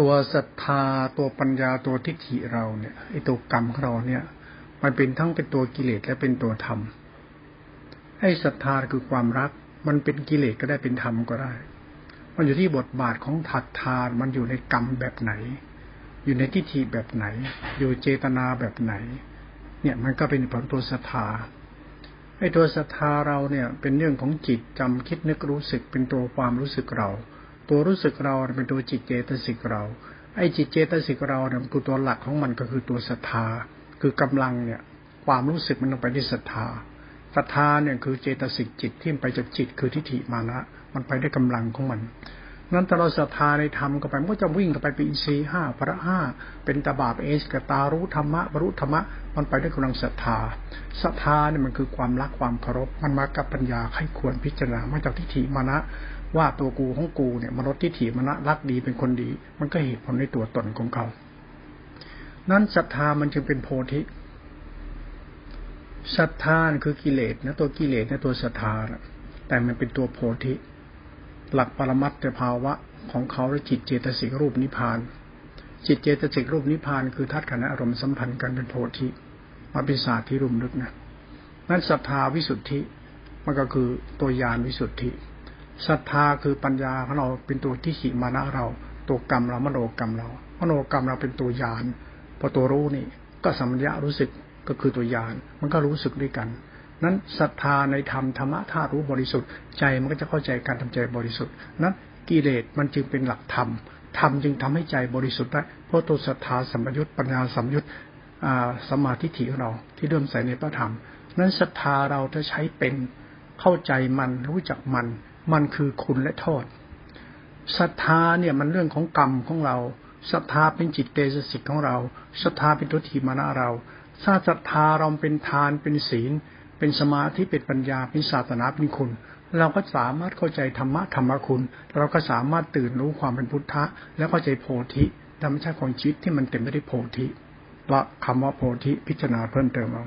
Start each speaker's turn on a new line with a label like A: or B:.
A: ตัวศรัทธาตัวปัญญาตัวทิฏฐิเราเนี่ยไอตัวกรรมของเราเนี่ย มันเป็นทั้งเป็นตัวกิเลสและเป็นตัวธรรมไอ้ศรัทธาคือความรัก มันเป็นกิเลสก็ได้เป็นธรรมก็ได้ มันอยู่ที่บทบาทของถัดทานมันอยู่ในกรรมแบบไหน อยู่ในทิฏฐิแบบไหน อยู่เจตนาแบบไหน เนี่ยมันก็เป็นผลตัวศรัทธาไอ้ตัวศรัทธาเราเนี่ย เป็นเรื่องของจิตจำคิดนึกรู้สึกเป็นตัวความรู้สึกเรา ตัวรู้สึกเราเป็นตัวจิตเจตสิกเรา ไอ้จิตเจตสิกเราเนี่ยคือตัวหลักของมันก็คือตัวศรัทธา คือกำลังเนี่ย ความรู้สึกมันลงไปที่ศรัทธาศรัทธาเนี่ยคือเจตสิกจิตที่ไปจากจิตคือทิฏฐิมานะ มันไปได้กำลังของมันนั้นถ้าเราศรัทธาในธรรมก็ไปมันก็จะวิ่งกันไปเป็นอินทรีย์ห้าพระห้าเป็นตบาบเอสกตารู้ธรรมะบรุธรรมะมันไปด้วยกำลังศรัทธาศรัทธาเนี่ยมันคือความรักความเคารพมันมากับปัญญาให้ควรพิจารณามาจากทิฏฐิมานะ ว่าตัวกูของกูเนี่ยมนุษย์ทิฏฐิมานะรักดีเป็นคนดี มันก็เหตุผลในตัวตนของเขา นั้นศรัทธามันจึงเป็นโพธิศรัทธาคือกิเลสนะตัวกิเลสนะตัวศรัทธาแต่มันเป็นตัวโพธิ หลักปรมัตถภาวะของเขาและจิตเจตสิกรูปนิพพาน จิตเจตสิกรูปนิพพานคือธาตุขันธ์อารมณ์สัมพันธ์กันเป็นโพธิมาเป็นศาสตร์ที่รุ่มลึกนะนั้นศรัทธาวิสุทธิมันก็คือตัวยานวิสุทธิ ศรัทธาคือปัญญาของเราเป็นตัวที่ขีมานะเรา ตัวกรรมเรามโนกรรมเรามโนกรรมเราเป็นตัวยานพอตัวรู้นี่ ก็สัมยารู้สึกก็คือตัวยานมันก็รู้สึกด้วยกัน นั้นศรัทธาในธรรมธรรมะธาตุรู้บริสุทธิ์ใจมันก็จะเข้าใจการทำใจบริสุทธิ์ นั้นกิเลสมันจึงเป็นหลักธรรมธรรมจึงทำให้ใจบริสุทธิ์ได้เพราะตัวศรัทธาสัมยุตปัญญาสัมยุตสมาธิถิของเราที่เริ่มใส่ในพระธรรม นั้นศรัทธาเราจะใช้เป็นเข้าใจมันรู้จักมัน มันคือคุณและโทษศรัทธาเนี่ยมันเรื่องของกรรมของเราศรัทธาเป็นจิตเตสสิกของเราศรัทธาเป็นตัวทีมานะเราถ้าศรัทธาเราเป็นทานเป็นศีล เป็นสมาธิเป็นปัญญาเป็นศาสนาเป็นคุณ เราก็สามารถเข้าใจธรรมะธรรมคุณ เราก็สามารถตื่นรู้ความเป็นพุทธะ แล้วเข้าใจโพธิธรรมชาติของชีวิตที่มันเต็มไปด้วยโพธิเพราะคำว่าโพธิพิจารณาเพิ่มเติมเอา